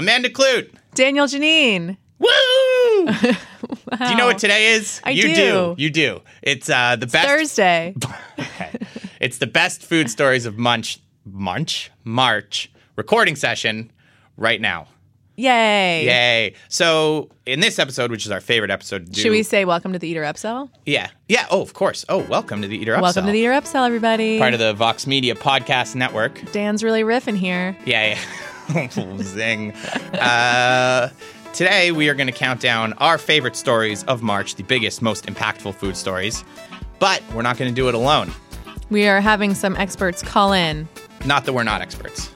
Amanda Kludt. Daniel Geneen. Woo! Do you know what today is? I you do. You do. It's uh, the best. Thursday. Okay. It's the best food stories of Munch, Munch, March recording session right now. Yay. Yay! So in this episode, which is our favorite episode, to do, Should we say welcome to the Eater Upsell? Yeah, yeah. Oh, of course. Oh, welcome to the Eater Upsell. Welcome to the Eater Upsell, everybody. part of the Vox Media Podcast Network. Dan's really riffing here. Yeah, yeah. Zing. Uh, today, we are going to count down our favorite stories of March, the biggest, most impactful food stories. But we're not going to do it alone. We are having some experts call in, Not that we're not experts.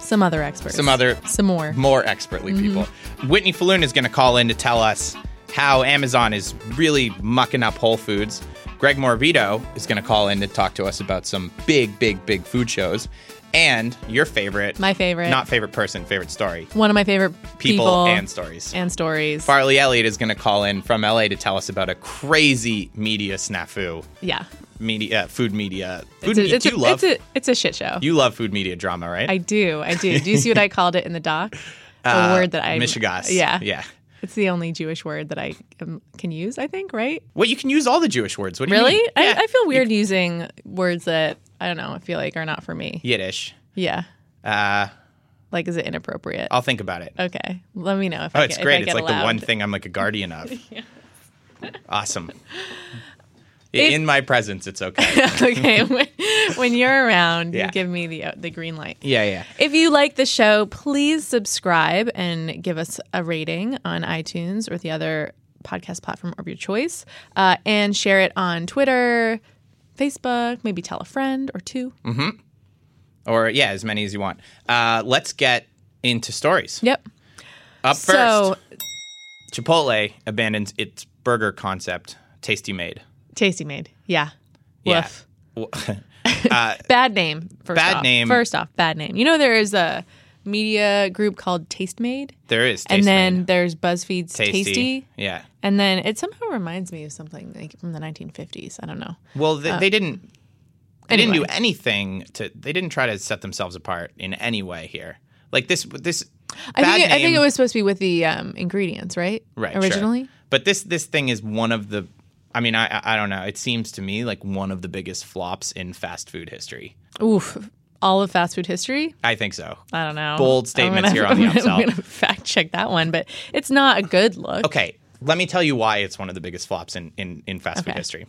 some other experts. Some other Some more. more expertly people. Whitney Filloon is going to call in to tell us how Amazon is really mucking up Whole Foods. Greg Morabito is going to call in to talk to us about some big, big, big food shows. And your favorite, My favorite. not favorite person, favorite story, One of my favorite people, people, and stories. and stories. Farley Elliott is going to call in from LA to tell us about a crazy media snafu, yeah. media, uh, food media. Food It's a, media. it's, you a, love it's, a, it's a shit show. you love food media drama, right? I do. I do. Do you see what I called it in the doc? A Uh, word that I. Mishegas. Yeah. yeah. It's the only Jewish word that I um, can use, I think, right? Well, you can use all the Jewish words. What do you Really? mean? I, Yeah. I feel weird using words that, I don't know, I feel like are not for me. Yiddish. Yeah. Uh, Like, is it inappropriate? I'll think about it. Okay. Let me know if Oh, I it's get, great. It's like the one thing I'm like a guardian of. Awesome. If- In my presence, it's okay. okay. When, when you're around, Yeah. you give me the uh, the green light. yeah, yeah. If you like the show, please subscribe and give us a rating on iTunes or the other podcast platform of your choice, uh, and share it on Twitter, Facebook. Maybe tell a friend or two. Or yeah, as many as you want. Uh, let's get into stories. Yep. Up first, So Chipotle abandons its burger concept, Tasty Made. Tasty made. Yeah. Yeah. Woof. uh, Bad name. First Bad off. name. First off, bad name. You know there is a media group called Tastemade, there is, and then Made. there's BuzzFeed's Tasty. Tasty. Yeah. and then it somehow reminds me of something like from the 1950s. I don't know. Well, they, they didn't. They didn't do anything to. They didn't try to set themselves apart in any way here. Like this. This. I think it, I think it was supposed to be with the um, ingredients, right? right sure. Originally. But this this thing is one of the. I mean, I I don't know. It seems to me like one of the biggest flops in fast food history. Oof. All of fast food history? I think so. I don't know. Bold statements gonna- here on the I'm upsell. I'm going to fact check that one, but it's not a good look. Okay, let me tell you why it's one of the biggest flops in in, in fast food history.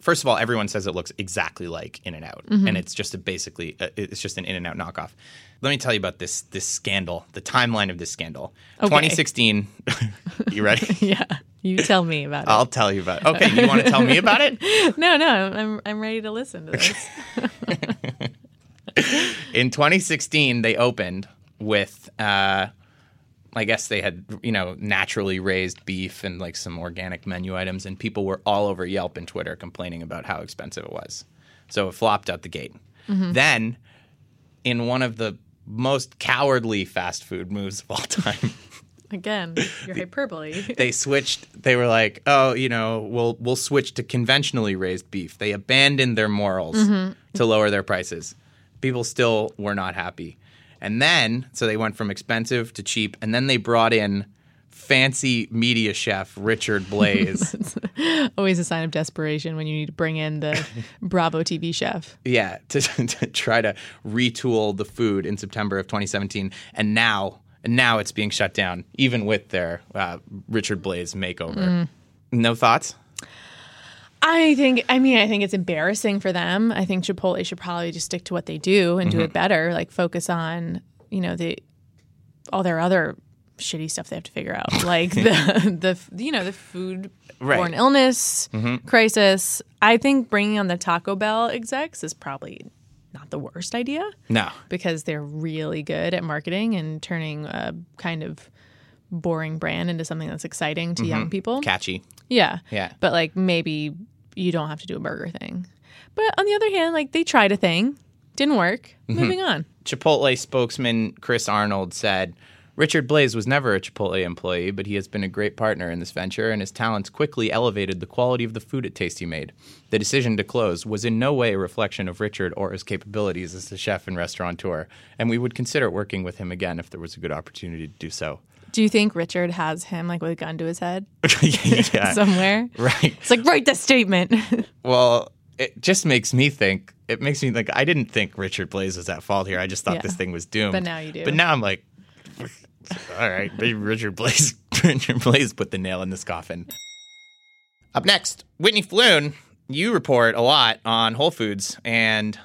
First of all, everyone says it looks exactly like In-N-Out, Mm-hmm. and it's just a basically uh, it's just an In-N-Out knockoff. Let me tell you about this this scandal, the timeline of this scandal. Okay. 2016. you ready? Yeah. You tell me about it. I'll tell you about. It. Okay, you want to tell me about it? no, no, I'm, I'm ready to listen to this. In 2016, they opened with. Uh, I guess they had, you know, naturally raised beef and like some organic menu items, and people were all over Yelp and Twitter complaining about how expensive it was. So it flopped out the gate. Then, in one of the most cowardly fast food moves of all time, Again, your hyperbole. they switched. They were like, "Oh, you know, we'll we'll switch to conventionally raised beef." They abandoned their morals mm-hmm. to lower their prices. People still were not happy. And then, so they went from expensive to cheap, and then they brought in fancy media chef Richard Blais. Always a sign of desperation when you need to bring in the Bravo TV chef. yeah, to, to try to retool the food in September of 2017, and now, and now it's being shut down, even with their uh, Richard Blais makeover. No thoughts? I think, I mean, I think it's embarrassing for them. I think Chipotle should probably just stick to what they do and do Mm-hmm. it better. Like focus on, you know, the all their other shitty stuff they have to figure out, like the the you know the food Right. borne illness crisis. I think bringing on the Taco Bell execs is probably not the worst idea No. because they're really good at marketing and turning a kind of boring brand into something that's exciting to young people. Catchy. Yeah. Yeah. But like maybe you don't have to do a burger thing. But on the other hand, like they tried a thing, didn't work. Mm-hmm. Moving on. Chipotle spokesman Chris Arnold said Richard Blais was never a Chipotle employee, but he has been a great partner in this venture, and his talents quickly elevated the quality of the food at Tasty made. The decision to close was in no way a reflection of Richard or his capabilities as a chef and restaurateur, and we would consider working with him again if there was a good opportunity to do so. Do you think Richard has him like with a gun to his head yeah, somewhere? right. It's like write that statement. Well, it just makes me think. It makes me like I didn't think Richard Blais was at fault here. I just thought Yeah. this thing was doomed. But now you do. But now I'm like, all right, Richard Blais. Richard Blais put the nail in this coffin. Up next, Whitney Filloon. You report a lot on Whole Foods and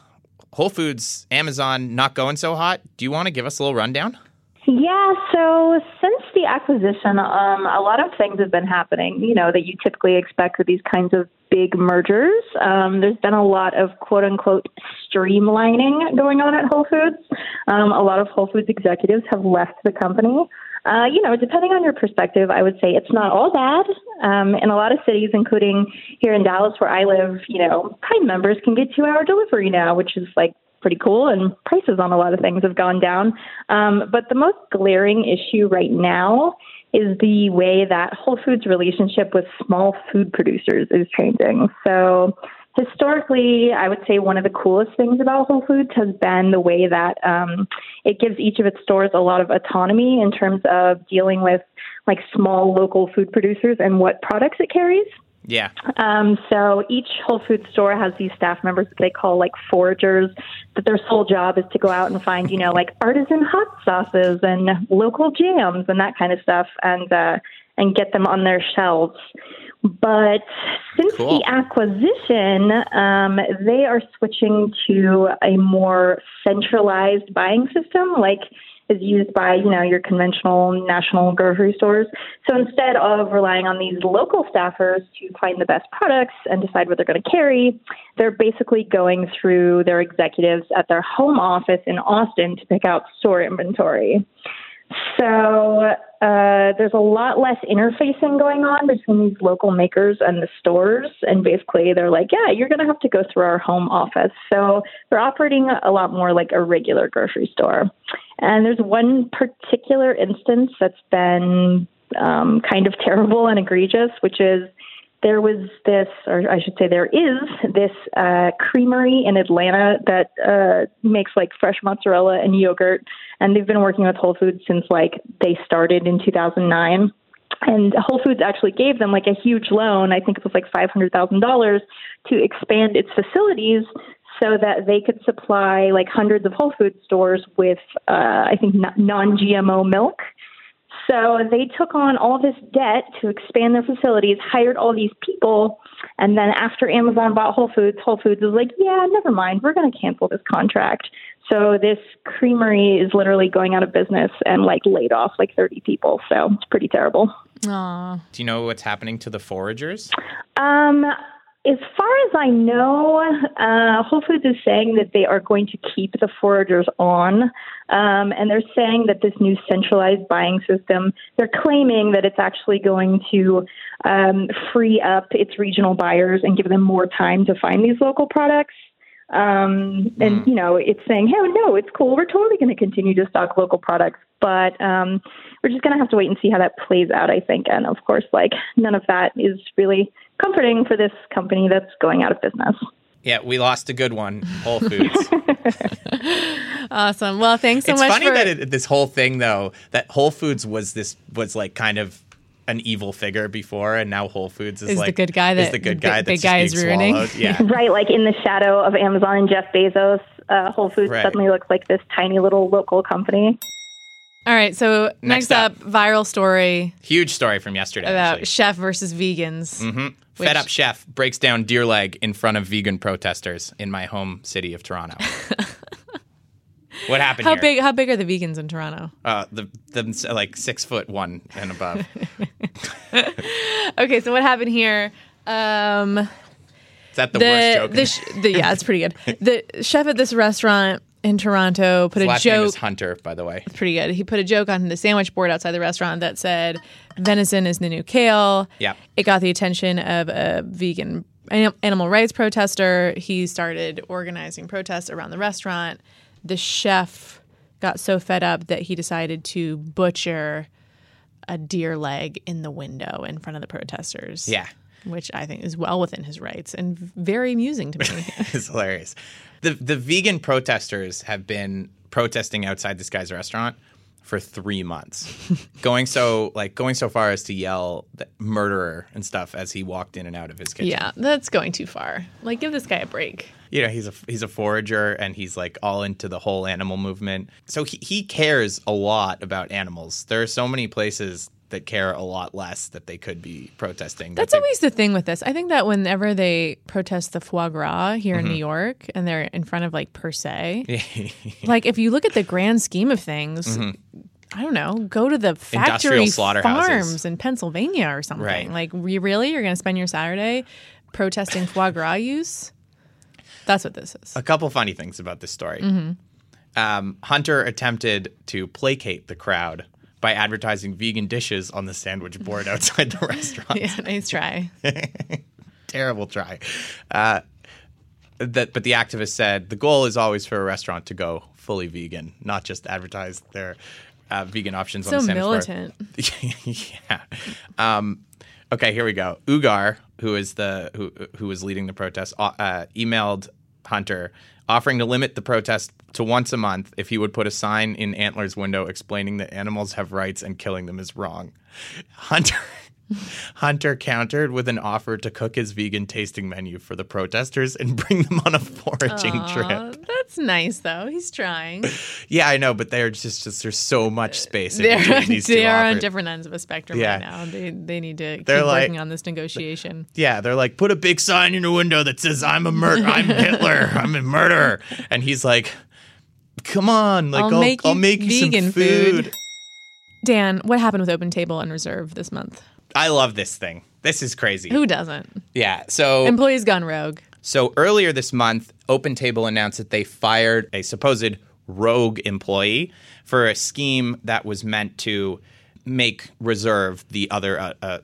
Whole Foods, Amazon not going so hot. Do you want to give us a little rundown? Yeah, so since the acquisition, um, a lot of things have been happening, you know, that you typically expect with these kinds of big mergers. Um, there's been a lot of quote unquote streamlining going on at Whole Foods. Um, a lot of Whole Foods executives have left the company. Uh, you know, depending on your perspective, I would say it's not all bad. Um, in a lot of cities, including here in Dallas where I live, you know, Prime members can get two hour delivery now, which is like pretty cool, and prices on a lot of things have gone down. Um, but the most glaring issue right now is the way that Whole Foods' relationship with small food producers is changing. So, historically, I would say one of the coolest things about Whole Foods has been the way that um, it gives each of its stores a lot of autonomy in terms of dealing with like small local food producers and what products it carries. Yeah. Um, so each Whole Foods store has these staff members that they call like foragers, that their sole job is to go out and find, you know, like artisan hot sauces and local jams and that kind of stuff, and uh, and get them on their shelves. But since Cool. the acquisition, um, they are switching to a more centralized buying system, like is used by you know your conventional national grocery stores. So instead of relying on these local staffers to find the best products and decide what they're going to carry, they're basically going through their executives at their home office in Austin to pick out store inventory. So uh, there's a lot less interfacing going on between these local makers and the stores. And basically, they're like, yeah, you're going to have to go through our home office. So they're operating a lot more like a regular grocery store. And there's one particular instance that's been um, kind of terrible and egregious, which is there was this, or I should say, there is this uh, creamery in Atlanta that uh, makes like fresh mozzarella and yogurt, and they've been working with Whole Foods since like they started in 2009. And Whole Foods actually gave them like a huge loan. I think it was like five hundred thousand dollars to expand its facilities so that they could supply like hundreds of Whole Foods stores with, uh, I think, non GMO milk. So they took on all this debt to expand their facilities, hired all these people, and then after Amazon bought Whole Foods, Whole Foods was like, yeah, never mind, we're going to cancel this contract. So this creamery is literally going out of business and like laid off like 30 people. So it's pretty terrible. Aw. Do you know what's happening to the foragers? Um, as far as I know, uh, Whole Foods is saying that they are going to keep the foragers on. Um, and they're saying that this new centralized buying system, they're claiming that it's actually going to um, free up its regional buyers and give them more time to find these local products. Um, and, you know, it's saying, hey, no, it's cool. We're totally going to continue to stock local products. But um, we're just going to have to wait and see how that plays out, I think. And of course, like, none of that is really comforting for this company that's going out of business. Yeah, we lost a good one, Whole Foods. Awesome. Well, thanks so it's much It's funny for that it, this whole thing though that Whole Foods was this was like kind of an evil figure before, and now Whole Foods is, Is the like good guy is that the good guy big that's guy is ruining. swallowed. Yeah, Right, like in the shadow of Amazon and Jeff Bezos, uh, Whole Foods Right. suddenly looks like this tiny little local company. All right. So next, Next up, up. viral story huge story from yesterday. about actually. chef versus vegans. hmm which- Fed up chef breaks down deer leg in front of vegan protesters in my home city of Toronto. what happened How here? big? How big are the vegans in Toronto? Uh, the the like six foot one and above. Okay, so what happened here? Um, Is that the, worst joke? the, sh- the yeah, it's pretty good. The chef at this restaurant in Toronto put His a joke. Hunter, by the way. It's pretty good. He put a joke on the sandwich board outside the restaurant that said, "Venison is the new kale." Yeah. It got the attention of a vegan animal rights protester. He started organizing protests around the restaurant. The chef got so fed up that he decided to butcher a deer leg in the window in front of the protesters. Yeah. Which I think is well within his rights and very amusing to me. it's hilarious. The the vegan protesters have been protesting outside this guy's restaurant for three months, going so like going so far as to yell the murderer and stuff as he walked in and out of his kitchen. yeah, that's going too far. Like, give this guy a break. you know he's a he's a forager and he's like all into the whole animal movement. So he he cares a lot about animals. There are so many places that care a lot less that they could be protesting. That's they- always the thing with this. I think that whenever they protest the foie gras here Mm-hmm. in New York and they're in front of like per se, like if you look at the grand scheme of things, I don't know, go to the factory Mm-hmm. Farms in Pennsylvania or something. Right. Like, you really, you're going to spend your Saturday protesting foie gras use? That's what this is. a couple funny things about this story. Mm-hmm. Um, Hunter attempted to placate the crowd by advertising vegan dishes on the sandwich board outside the restaurant. Yeah, nice try. Terrible try. Uh, that, but the activist said the goal is always for a restaurant to go fully vegan, not just advertise their uh, vegan options on So the sandwich militant. board. yeah. Um, okay, here we go. Ugar, who is the who who was leading the protest, uh, emailed Hunter offering to limit the protest to once a month if he would put a sign in Antler's window explaining that animals have rights and killing them is wrong. Hunter Hunter countered with an offer to cook his vegan tasting menu for the protesters and bring them on a foraging Aw, trip. that's nice, though. He's trying. Yeah, I know, but they're just, just there's so much space in They're, between these two they are on different ends of a spectrum Yeah. right now. They, they need to keep They're like- working on this negotiation. Yeah, they're like, put a big sign in your window that says "I'm a murder, I'm Hitler, I'm a murderer," and he's like, "Come on, like I'll I'll, make I'll you make you vegan some food. food." Dan, what happened with OpenTable and Reserve this month? I love this thing. This is crazy. Who doesn't? Yeah. So Employees gone rogue. So earlier this month, OpenTable announced that they fired a supposed rogue employee for a scheme that was meant to make Reserve, the other uh, uh,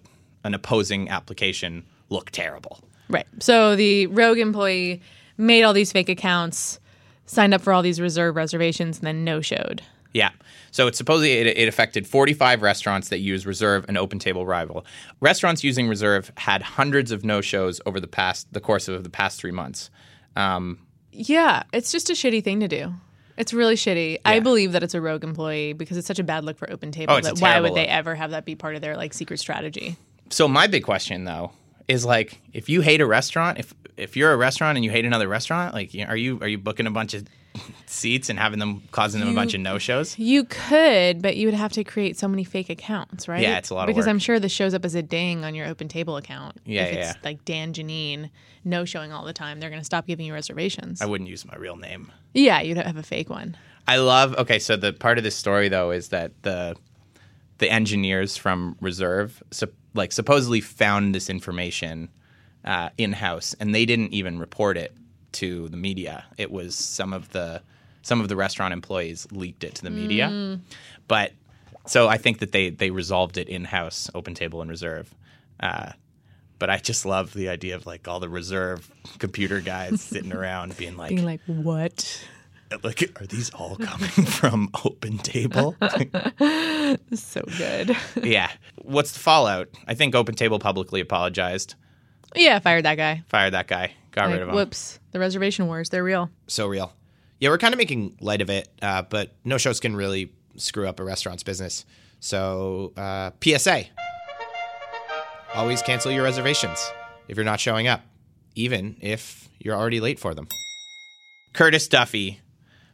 an opposing application, look terrible. Right. So the rogue employee made all these fake accounts, signed up for all these reserve reservations, and then no showed. Yeah. So it's supposedly it, it affected 45 restaurants that use Reserve and OpenTable rival. Restaurants using Reserve had hundreds of no-shows over the past the course of the past three months. Um, Yeah, it's just a shitty thing to do. It's really shitty. I believe that it's a rogue employee because it's such a bad look for OpenTable Oh, that why would terrible they ever have that be part of their like secret strategy? So my big question though is like if you hate a restaurant, if if you're a restaurant and you hate another restaurant, like are you are you booking a bunch of seats and having them causing them a bunch of no shows? You could, but you would have to create so many fake accounts, right? Yeah, it's a lot of because. I'm sure this shows up as a ding on your OpenTable account. Yeah, if yeah, it's like Dan Geneen no showing all the time, they're going to stop giving you reservations. I wouldn't use my real name. yeah, you'd have a fake one. I love. Okay, so the part of this story though is that the the engineers from Reserve, like supposedly found this information uh, in house, and they didn't even report it to the media. It was some of the some of the restaurant employees leaked it to the media, but so I think that they they resolved it in house, OpenTable and Reserve. Uh, but I just love the idea of like all the reserve computer guys sitting around being like, Being like, what? Like, are these all coming from OpenTable? So good. yeah. What's the fallout? I think OpenTable publicly apologized, yeah, fired that guy. fired that guy, got Like, rid of him. whoops. The reservation wars, they're real. so real. Yeah, we're kind of making light of it, uh, but no shows can really screw up a restaurant's business. So, uh, PSA always cancel your reservations if you're not showing up, even if you're already late for them. Curtis Duffy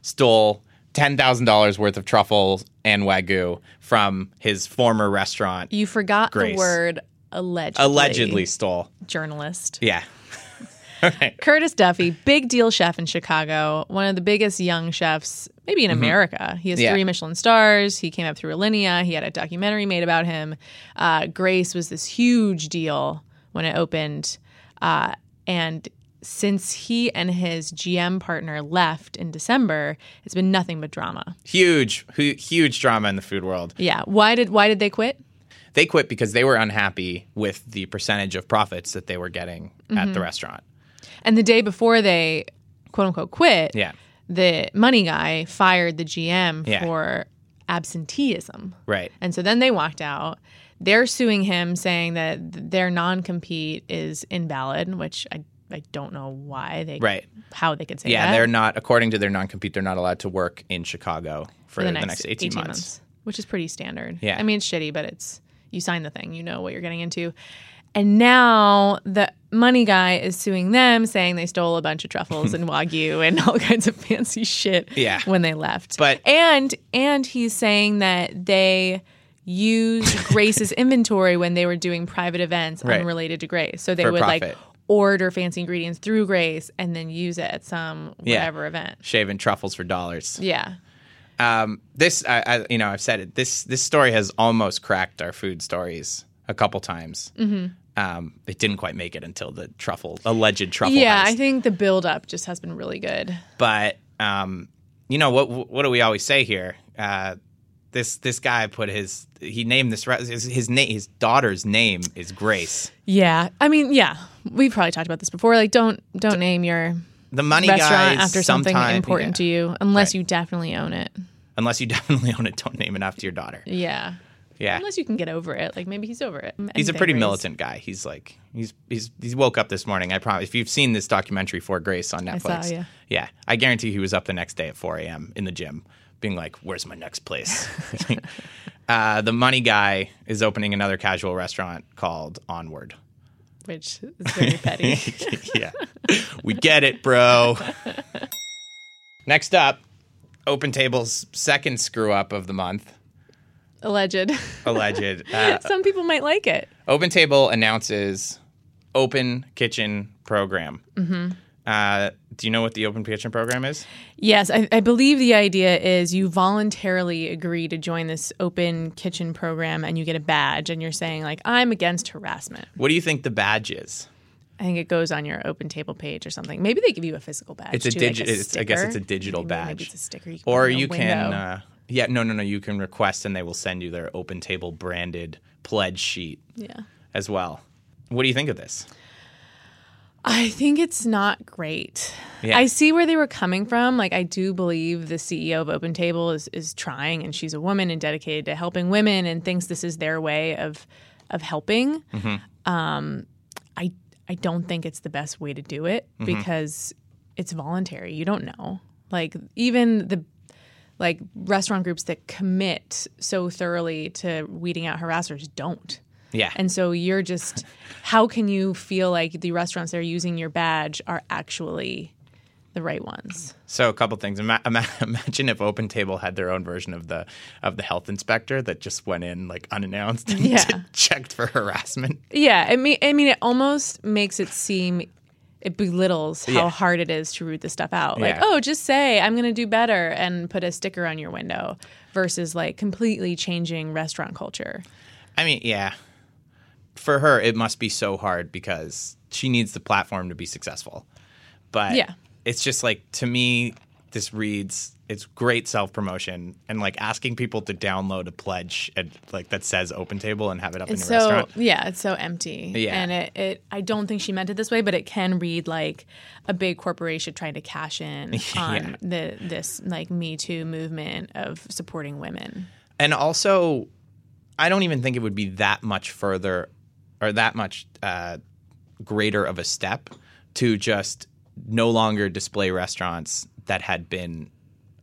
stole ten thousand dollars worth of truffles and wagyu from his former restaurant. You forgot Grace. the word allegedly. Allegedly stole. Journalist. Yeah. okay. Curtis Duffy, big deal chef in Chicago, one of the biggest young chefs, maybe in America. He has Mm-hmm. Yeah. three Michelin stars. He came up through Alinea. He had a documentary made about him. Uh, Grace was this huge deal when it opened. Uh, and since he and his GM partner left in December, it's been nothing but drama. Huge, hu- huge drama in the food world. Yeah. Why did why did they quit? They quit because they were unhappy with the percentage of profits that they were getting at Mm-hmm. the restaurant. And the day before they quote unquote quit, Yeah. the money guy fired the GM Yeah. for absenteeism. Right. And so then they walked out. They're suing him, saying that their non compete is invalid, which I, I don't know why they Right. how they could say Yeah, that they're not according to their non-compete. They're not allowed to work in Chicago for, for the, next, 18, months. which is pretty standard. Yeah. I mean it's shitty, but it's you sign the thing, you know what you're getting into. And now the money guy is suing them, saying they stole a bunch of truffles and wagyu and all kinds of fancy shit Yeah. when they left. But- and and he's saying that they used Grace's inventory when they were doing private events Right. unrelated to Grace. So they For would like profit. Order fancy ingredients through Grace and then use it at some Yeah. whatever event. Shaving truffles for dollars. Yeah. Um, this, I, I, you know, I've said it. This this story has almost cracked our food stories a couple times. Mm-hmm. Um, it didn't quite make it until the truffle alleged truffle. Yeah, heist. I think the build up just has been really good. but um, you know what? What do we always say here? Uh, this this guy put his he named this his, his name his daughter's name is Grace. Yeah, I mean, yeah, we've probably talked about this before. Like, don't don't name your The money restaurant guys after something important yeah. to you, unless Right. you definitely own it. Unless you definitely own it, don't name it after your daughter. Yeah, Yeah. unless you can get over it. Like maybe he's over it. He's a pretty Grace. militant guy. He's like he's he's he's woke up this morning. I promise. If you've seen this documentary for Grace on Netflix, saw, yeah. yeah, I guarantee he was up the next day at 4 a.m. in the gym, being like, "Where's my next place?" uh, the money guy is opening another casual restaurant called Onward. which is very petty. yeah, we get it, bro. Next up, OpenTable's second screw up of the month, Alleged. alleged. Uh, Some people might like it. OpenTable announces open kitchen program. Mm-hmm. Uh, do you know what the open kitchen program is? Yes, I, I believe the idea is you voluntarily agree to join this open kitchen program and you get a badge and you're saying like I'm against harassment. What do you think the badge is? I think it goes on your open table page or something. Maybe they give you a physical badge. It's a digital. like I guess it's a digital Maybe- badge. Maybe it's a sticker. You can Or put in a you can, uh, yeah, no, no, no. You can request and they will send you their open table branded pledge sheet yeah. as well. What do you think of this? I think it's not great. Yeah. I see where they were coming from. Like I do believe the CEO of OpenTable is is trying and she's a woman and dedicated to helping women and thinks this is their way of of helping. Mm-hmm. Um I I don't think it's the best way to do it Mm-hmm. because it's voluntary. You don't know. Like even the like restaurant groups that commit so thoroughly to weeding out harassers don't. Yeah. And so you're just, how can you feel like the restaurants that are using your badge are actually the right ones? So a couple things. Ima- ima- imagine if OpenTable had their own version of the of the health inspector that just went in like unannounced and Yeah. checked for harassment. Yeah, I mean, I mean, it almost makes it seem it belittles how Yeah. hard it is to root this stuff out. Like, Yeah. oh, just say I'm going to do better and put a sticker on your window, versus like completely changing restaurant culture. I mean, yeah. For her, it must be so hard because she needs the platform to be successful. But Yeah. it's just like to me, this reads it's great self promotion and like asking people to download a pledge and like that says OpenTable and have it up It's in so your restaurant. yeah, it's so empty. Yeah. and it, it I don't think she meant it this way, but it can read like a big corporation trying to cash in on the this like Me Too movement of supporting women. And also, I don't even think it would be that much further or that much uh, greater of a step to just no longer display restaurants that had been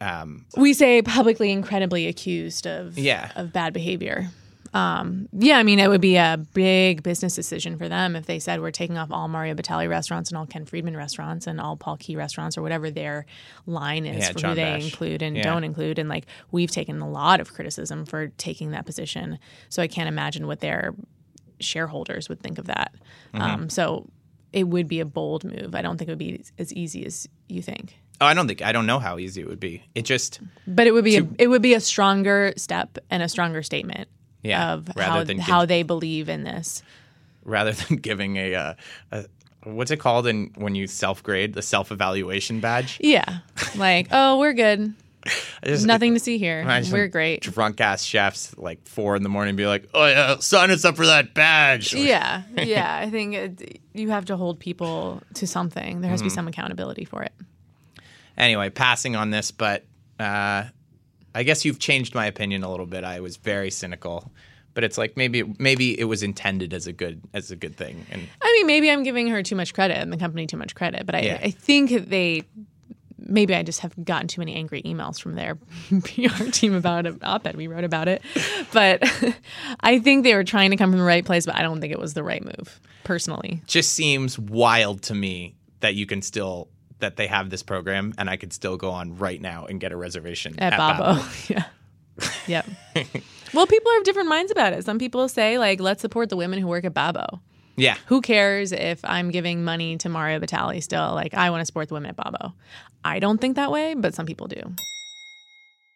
um, We say publicly incredibly accused of Yeah. of bad behavior. Um, yeah, I mean, it would be a big business decision for them if they said we're taking off all Mario Batali restaurants and all Ken Friedman restaurants and all Paul Qui restaurants or whatever their line is Yeah, for John who they Besh. include and Yeah. don't include. And like we've taken a lot of criticism for taking that position, so I can't imagine what their shareholders would think of that. Mm-hmm. Um, so it would be a bold move. I don't think it would be as easy as you think. Oh, I don't think I don't know how easy it would be. It just But it would be a, it would be a stronger step and a stronger statement Yeah, of how give- how they believe in this. rather than giving a, uh, a what's it called in when you self grade the self evaluation badge. Yeah, like oh, we're good. Just- Nothing to see here. We're great. Drunk ass chefs like four in the morning be like, oh yeah, sign us up for that badge. Yeah, yeah. I think it, you have to hold people to something. There has to Mm-hmm. be some accountability for it. Anyway, passing on this, but uh, I guess you've changed my opinion a little bit. I was very cynical, but it's like maybe maybe it was intended as a good as a good thing. And I mean, maybe I'm giving her too much credit and the company too much credit, but I, Yeah. I think they maybe I just have gotten too many angry emails from their PR team about an op-ed we wrote about it. But I think they were trying to come from the right place, but I don't think it was the right move, personally. just seems wild to me that you can still that they have this program and I could still go on right now and get a reservation At, at, Babbo. yeah. Yep. well, people have different minds about it. Some people say like, let's support the women who work at Babbo. Yeah. Who cares if I'm giving money to Mario Batali still? Like, I want to support the women at Babbo. I don't think that way, but some people do.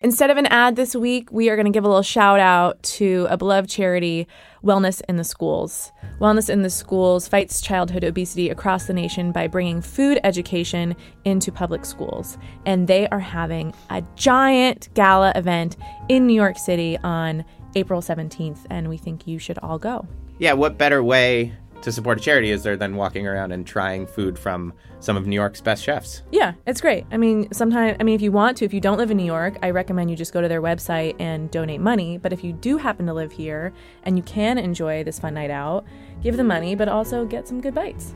Instead of an ad this week, we are going to give a little shout out to a beloved charity, Wellness in the Schools. Wellness in the Schools fights childhood obesity across the nation by bringing food education into public schools. And they are having a giant gala event in New York City on April 17th, and we think you should all go. Yeah, what better way to support a charity is they're then walking around and trying food from some of New York's best chefs? Yeah, it's great. I mean, sometimes, I mean, if you want to, if you don't live in New York, I recommend you just go to their website and donate money. But if you do happen to live here and you can enjoy this fun night out, give them money, but also get some good bites.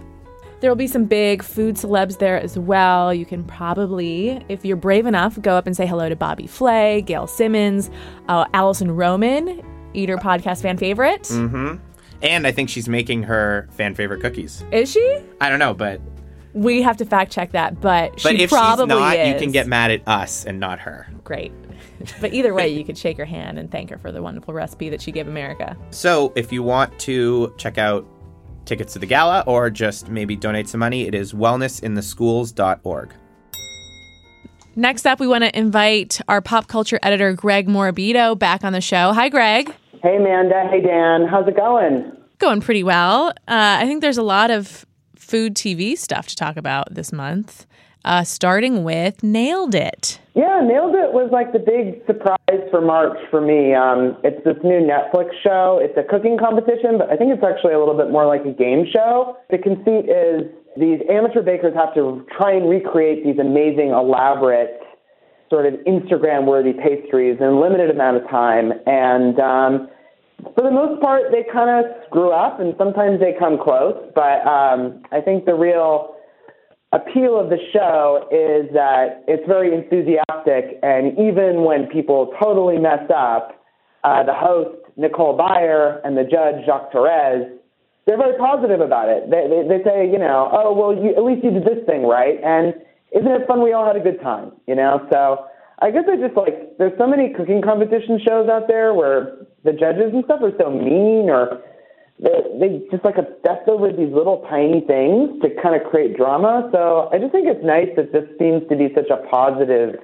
There will be some big food celebs there as well. You can probably, if you're brave enough, go up and say hello to Bobby Flay, Gail Simmons, uh, Alison Roman, Eater podcast fan favorite. Mm-hmm. And I think she's making her fan favorite cookies. Is she? I don't know, but We have to fact check that, but, but she if probably she's not, is. you can get mad at us and not her. great. but either way, you could shake her hand and thank her for the wonderful recipe that she gave America. So, if you want to check out tickets to the gala or just maybe donate some money, it is wellnessintheschools.org. Next up, we want to invite our pop culture editor, Greg Morabito, back on the show. Hi, Greg. Hey, Amanda. Hey, Dan. How's it going? Going pretty well. Uh, I think there's a lot of food TV stuff to talk about this month, uh, starting with Nailed It. Yeah, Nailed It was like the big surprise for March for me. Um, it's this new Netflix show. It's a cooking competition, but I think it's actually a little bit more like a game show. The conceit is these amateur bakers have to try and recreate these amazing, elaborate, sort of Instagram worthy pastries in a limited amount of time. And um, for the most part, they kind of screw up, and sometimes they come close. But um, I think the real appeal of the show is that it's very enthusiastic, and even when people totally mess up, uh, the host Nicole Byer and the judge Jacques Torres, they're very positive about it. They, they, they say, you know, oh well, you, at least you did this thing right, and isn't it fun? We all had a good time, you know. So I guess I just like there's so many cooking competition shows out there where the judges and stuff are so mean or they, they just like obsess over these little tiny things to kind of create drama. So I just think it's nice that this seems to be such a positive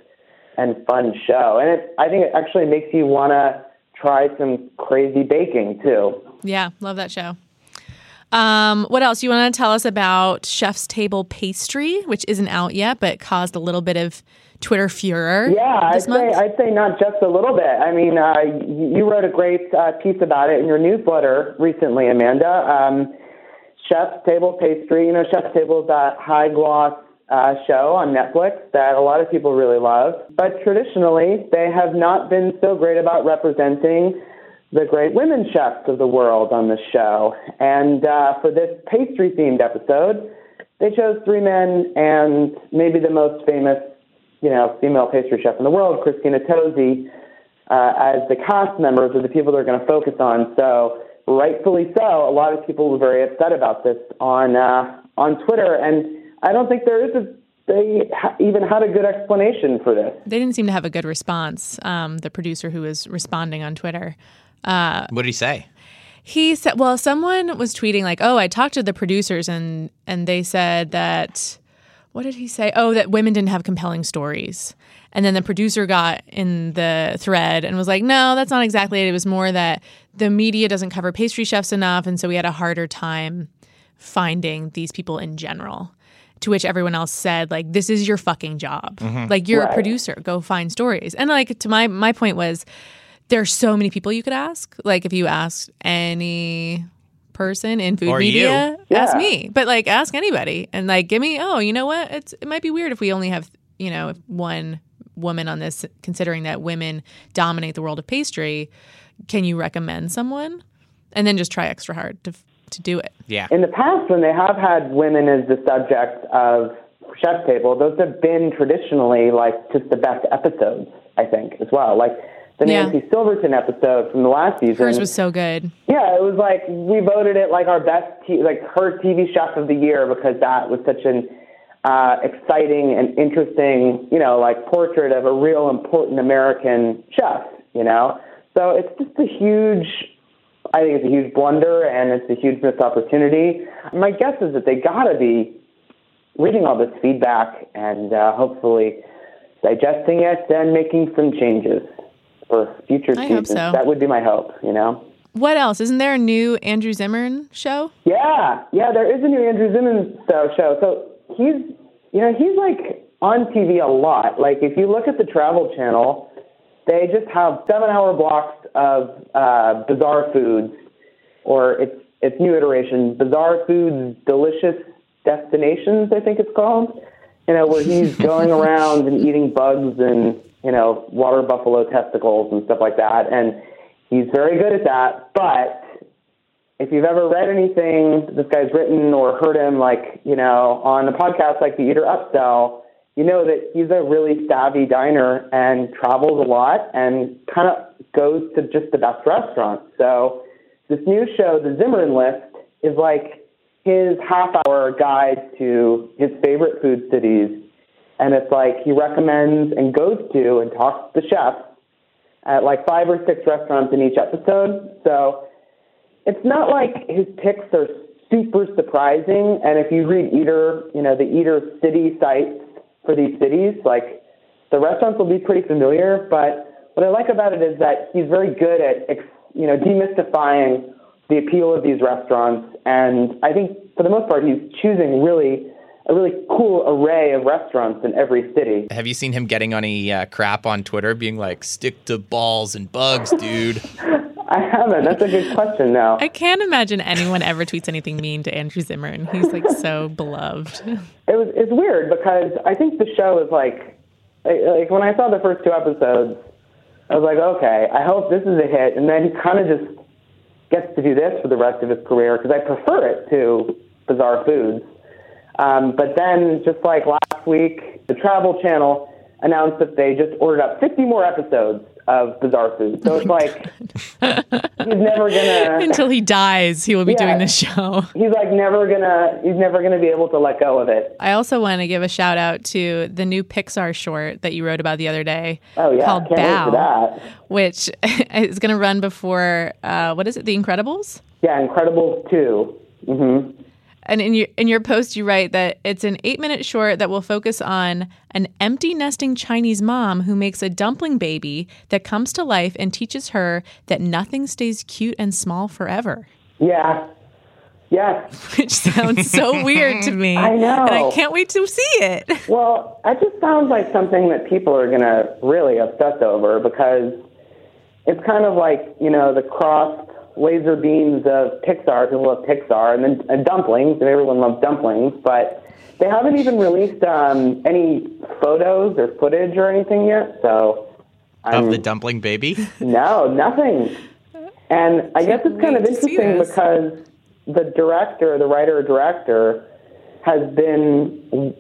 and fun show, and it, I think it actually makes you want to try some crazy baking too. Yeah, love that show. Um, what else? You want to tell us about Chef's Table Pastry, which isn't out yet, but caused a little bit of Twitter furor Yeah, I'd say month? I'd say not just a little bit. I mean, uh, you wrote a great uh, piece about it in your newsletter recently, Amanda. Um, Chef's Table Pastry. You know, Chef's Table is that high gloss uh, show on Netflix that a lot of people really love. But traditionally, they have not been so great about representing the great women chefs of the world on the show. And uh, for this pastry themed episode, they chose three men and maybe the most famous, you know, female pastry chef in the world, Christina Tosi, uh, as the cast members or the people they're going to focus on. So rightfully so, a lot of people were very upset about this on uh, on Twitter, and I don't think there is a they ha- even had a good explanation for this. They didn't seem to have a good response. Um, the producer who was responding on Twitter. What did he say? He said, "Well, someone was tweeting like, oh, I talked to the producers and and they said that what did he say? Oh, that women didn't have compelling stories." And then the producer got in the thread and was like, "No, that's not exactly it. It was more that the media doesn't cover pastry chefs enough, and so we had a harder time finding these people in general." To which everyone else said, like, this is your fucking job. Mm-hmm. Like, you're a producer. Go find stories. And like, to my my point was, there's so many people you could ask. Like, if you asked any person in food Or media, you. ask Yeah. me. But like, ask anybody and like, give me. Oh, you know what? It's it might be weird if we only have you know, one woman on this, considering that women dominate the world of pastry, can you recommend someone? And then just try extra hard to to do it. Yeah. In the past, when they have had women as the subject of Chef's Table, those have been traditionally like just the best episodes, I think, as well. Like the Yeah. Nancy Silverton episode from the last season. Hers was so good. Yeah, it was like we voted it like our best, t- like her TV chef of the year because that was such an uh, exciting and interesting, you know, like portrait of a real important American chef. You know, so it's just a huge. I think it's a huge blunder and it's a huge missed opportunity. My guess is that they got to be reading all this feedback and uh, hopefully digesting it and making some changes for future I seasons. hope so. That would be my hope. You know. What else? Isn't there a new Andrew Zimmern show? Yeah, yeah, there is a new Andrew Zimmern show. So he's, you know, he's like on TV a lot. Like if you look at the Travel Channel, they just have seven-hour blocks of uh, bizarre foods, or its its new iteration, Bizarre Foods Delicious Destinations, I think it's called. You know, where he's going around and eating bugs and you know water buffalo testicles and stuff like that, and he's very good at that. But if you've ever read anything this guy's written or heard him, like, you know, on a podcast like The Eater Upsell, you know that he's a really savvy diner and travels a lot and kind of goes to just the best restaurants. So this new show, The Zimmern List, is like his half hour guide to his favorite food cities. And it's like he recommends and goes to and talks to chefs at like five or six restaurants in each episode. So it's not like his picks are super surprising. And if you read Eater, you know, the Eater city sites for these cities, like the restaurants will be pretty familiar. But what I like about it is that he's very good at, you know, demystifying the appeal of these restaurants. And I think for the most part, he's choosing really a really cool array of restaurants in every city. Have you seen him getting on any uh, crap on Twitter, being like, "Stick to balls and bugs, dude"? I haven't. That's a good question now. I can't imagine anyone ever tweets anything mean to Andrew Zimmern. He's like so beloved. It was it's weird because I think the show is like like when I saw the first two episodes, I was like, okay, I hope this is a hit, and then he kind of just gets to do this for the rest of his career because I prefer it to Bizarre Foods. Um, but then, just like last week, the Travel Channel announced that they just ordered up 50 more episodes of Bizarre Foods. So it's like he's never gonna Until he dies, he will be Yeah. doing this show. he's like never gonna he's never gonna be able to let go of it. I also want to give a shout out to the new Pixar short that you wrote about the other day Oh yeah, called can't Bao, that. which is going to run before, uh, what is it, The Incredibles? Yeah, Incredibles 2. hmm And in your in your post, you write that it's an eight minute short that will focus on an empty nesting Chinese mom who makes a dumpling baby that comes to life and teaches her that nothing stays cute and small forever. Yeah. Yes. Which sounds so weird to me. I know. And I can't wait to see it. Well, that just sounds like something that people are going to really obsess over because it's kind of like, you know, the crossed laser beams of Pixar. People love Pixar. And then and dumplings, and everyone loves dumplings. But they haven't even released um, any photos or footage or anything yet. So i of the dumpling baby. No, nothing. And I guess it's kind of wait to see interesting because the director, the writer director, has been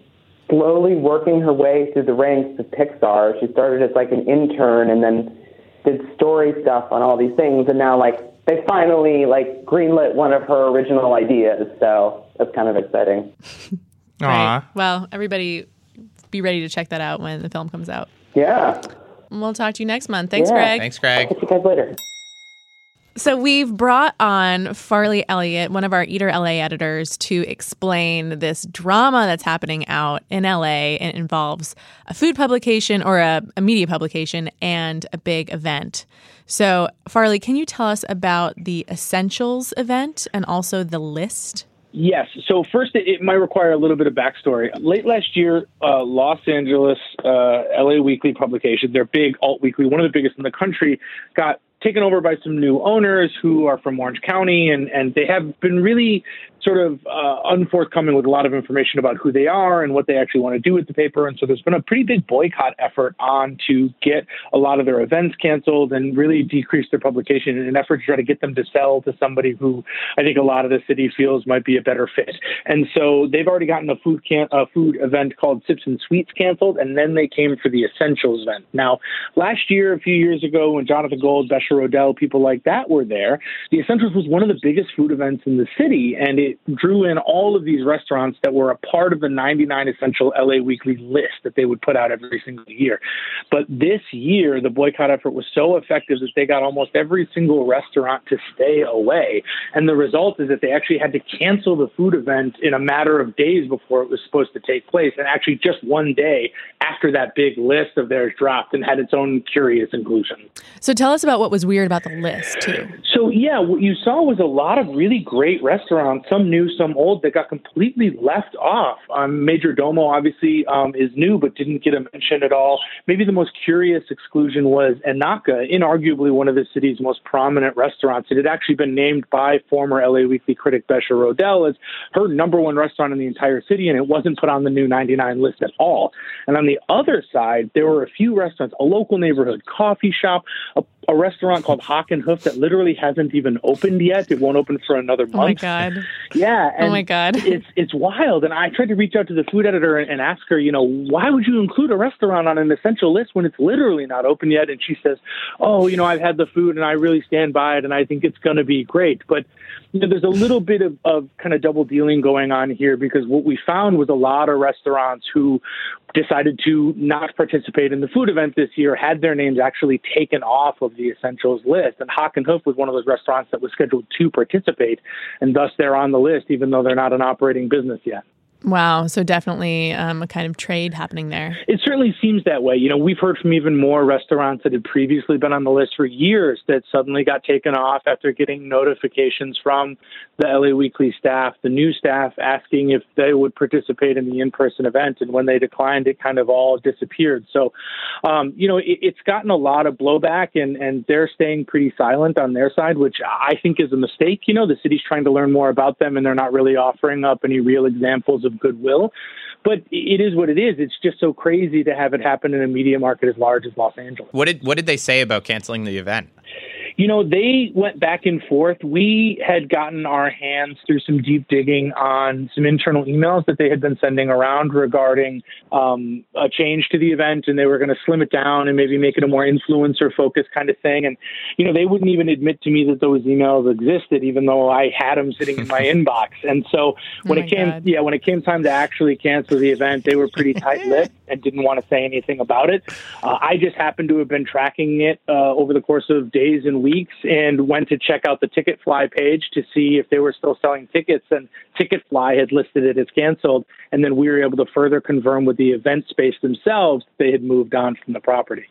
slowly working her way through the ranks of Pixar. She started as like an intern and then did story stuff on all these things, and now like they finally like greenlit one of her original ideas. So that's kind of exciting. Right. Well, everybody be ready to check that out when the film comes out. Yeah. And we'll talk to you next month. Thanks, Yeah. Greg. Thanks, Greg. Catch you guys later. So we've brought on Farley Elliott, one of our Eater LA editors, to explain this drama that's happening out in LA. It involves a food publication or a, a media publication and a big event. So, Farley, can you tell us about the Essentials event and also the list? Yes. So first, it, it might require a little bit of backstory. Late last year, uh, Los Angeles uh, LA Weekly publication, their big alt weekly, one of the biggest in the country, got taken over by some new owners who are from Orange County, and, and they have been really sort of uh, unforthcoming with a lot of information about who they are and what they actually want to do with the paper. And so there's been a pretty big boycott effort on to get a lot of their events canceled and really decrease their publication in an effort to try to get them to sell to somebody who I think a lot of the city feels might be a better fit. And so they've already gotten a food can a food event called Sips and Sweets canceled, and then they came for the Essentials event. Now, last year, a few years ago, when Jonathan Gold, Besha Rodell, people like that were there, the Essentials was one of the biggest food events in the city, and it drew in all of these restaurants that were a part of the 99 Essential LA Weekly list that they would put out every single year. But this year, the boycott effort was so effective that they got almost every single restaurant to stay away. And the result is that they actually had to cancel the food event in a matter of days before it was supposed to take place, and actually just one day after that big list of theirs dropped and had its own curious inclusion. So tell us about what was weird about the list, too. So, yeah, what you saw was a lot of really great restaurants, some new, some old, that got completely left off. Um, Majordomo obviously um, is new, but didn't get a mention at all. Maybe the most curious exclusion was n/naka, inarguably one of the city's most prominent restaurants. It had actually been named by former LA Weekly critic Besha Rodell as her number one restaurant in the entire city, and it wasn't put on the new 99 list at all. And on the other side, there were a few restaurants, a local neighborhood coffee shop, a, a restaurant called Hock and Hoof that literally hasn't even opened yet. It won't open for another month. Oh my god. Yeah. oh my god. it's it's wild. And I tried to reach out to the food editor and, and ask her, you know, why would you include a restaurant on an essential list when it's literally not open yet? And she says, oh, you know, I've had the food and I really stand by it and I think it's going to be great. But you know, there's a little bit of, of kind of double dealing going on here because what we found was a lot of restaurants who decided to not participate in the food event this year had their names actually taken off of the essentials list. And Hock and Hoof was one of those restaurants that was scheduled to participate, and thus they're on the list, even though they're not an operating business yet. Wow. So definitely um, a kind of trade happening there. It certainly seems that way. You know, we've heard from even more restaurants that had previously been on the list for years that suddenly got taken off after getting notifications from the LA Weekly staff, the new staff asking if they would participate in the in person event. And when they declined, it kind of all disappeared. So, um, you know, it, it's gotten a lot of blowback and, and they're staying pretty silent on their side, which I think is a mistake. You know, the city's trying to learn more about them and they're not really offering up any real examples of goodwill. But it is what it is. It's just so crazy to have it happen in a media market as large as Los Angeles. What did what did they say about canceling the event? You know, they went back and forth. We had gotten our hands through some deep digging on some internal emails that they had been sending around regarding um, a change to the event, and they were going to slim it down and maybe make it a more influencer focused kind of thing. And, you know, they wouldn't even admit to me that those emails existed, even though I had them sitting in my inbox. And so when Oh it came, God. yeah, when it came time to actually cancel the event, they were pretty tight lipped and didn't want to say anything about it. Uh, I just happened to have been tracking it uh, over the course of days and weeks and went to check out the Ticketfly page to see if they were still selling tickets. And Ticketfly had listed it as canceled. And then we were able to further confirm with the event space themselves they had moved on from the property.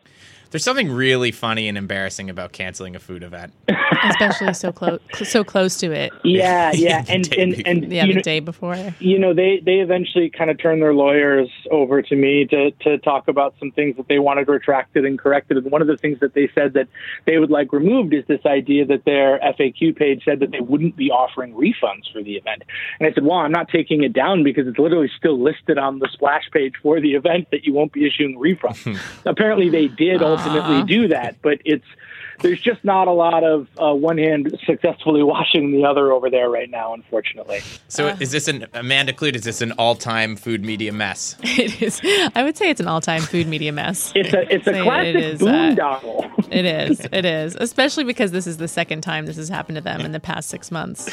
There's something really funny and embarrassing about canceling a food event. Especially so close so close to it. Yeah, yeah, The and day and before. and Yeah, you the know, day before. you know they they eventually kind of turned their lawyers over to me to to talk about some things that they wanted retracted and corrected and one of the things that they said that they would like removed is this idea that their FAQ page said that they wouldn't be offering refunds for the event and I said well I'm not taking it down because it's literally still listed on the splash page for the event that you won't be issuing refunds apparently they did ultimately do that but it's there's just not a lot of uh, one hand successfully washing the other over there right now, unfortunately. So is this an Amanda Kludt? Is this an all-time food media mess? It is. I would say it's an all-time food media mess. It's a it's a Say it classic is, uh, boondoggle. It is. It is. Especially because this is the second time this has happened to them in the past six months.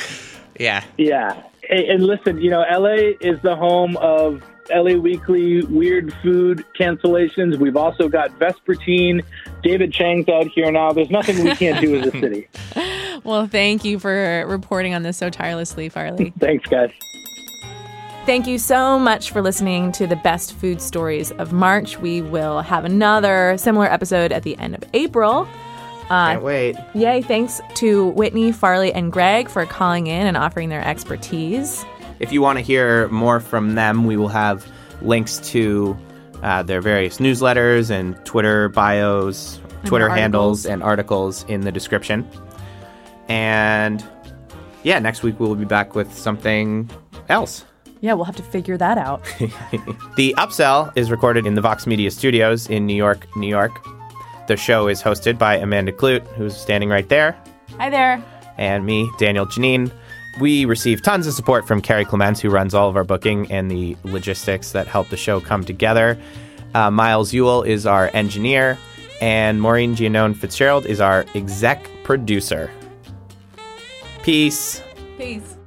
Yeah. yeah, and, and listen, you know, LA is the home of LA Weekly weird food cancellations. We've also got Vespertine. David Chang's out here now. There's nothing we can't do as a city. Well, thank you for reporting on this so tirelessly, Farley. Thanks, guys. Thank you so much for listening to the best food stories of March. We will have another similar episode at the end of April. Uh, Can't wait. Yay, thanks to Whitney, Farley, and Greg for calling in and offering their expertise. If you want to hear more from them, we will have links to uh, their various newsletters and Twitter bios Twitter more handles and articles in the description. And yeah, next week we'll be back with something else. Yeah, we'll have to figure that out. The Upsell is recorded in the Vox Media Studios in New York, New York. The show is hosted by Amanda Kludt, who's standing right there, Hi there. and me, Daniel Geneen. We receive tons of support from Carrie Clements, who runs all of our booking and the logistics that help the show come together. Uh, Miles Ewell is our engineer, and Maureen Gianone Fitzgerald is our exec producer. Peace. Peace.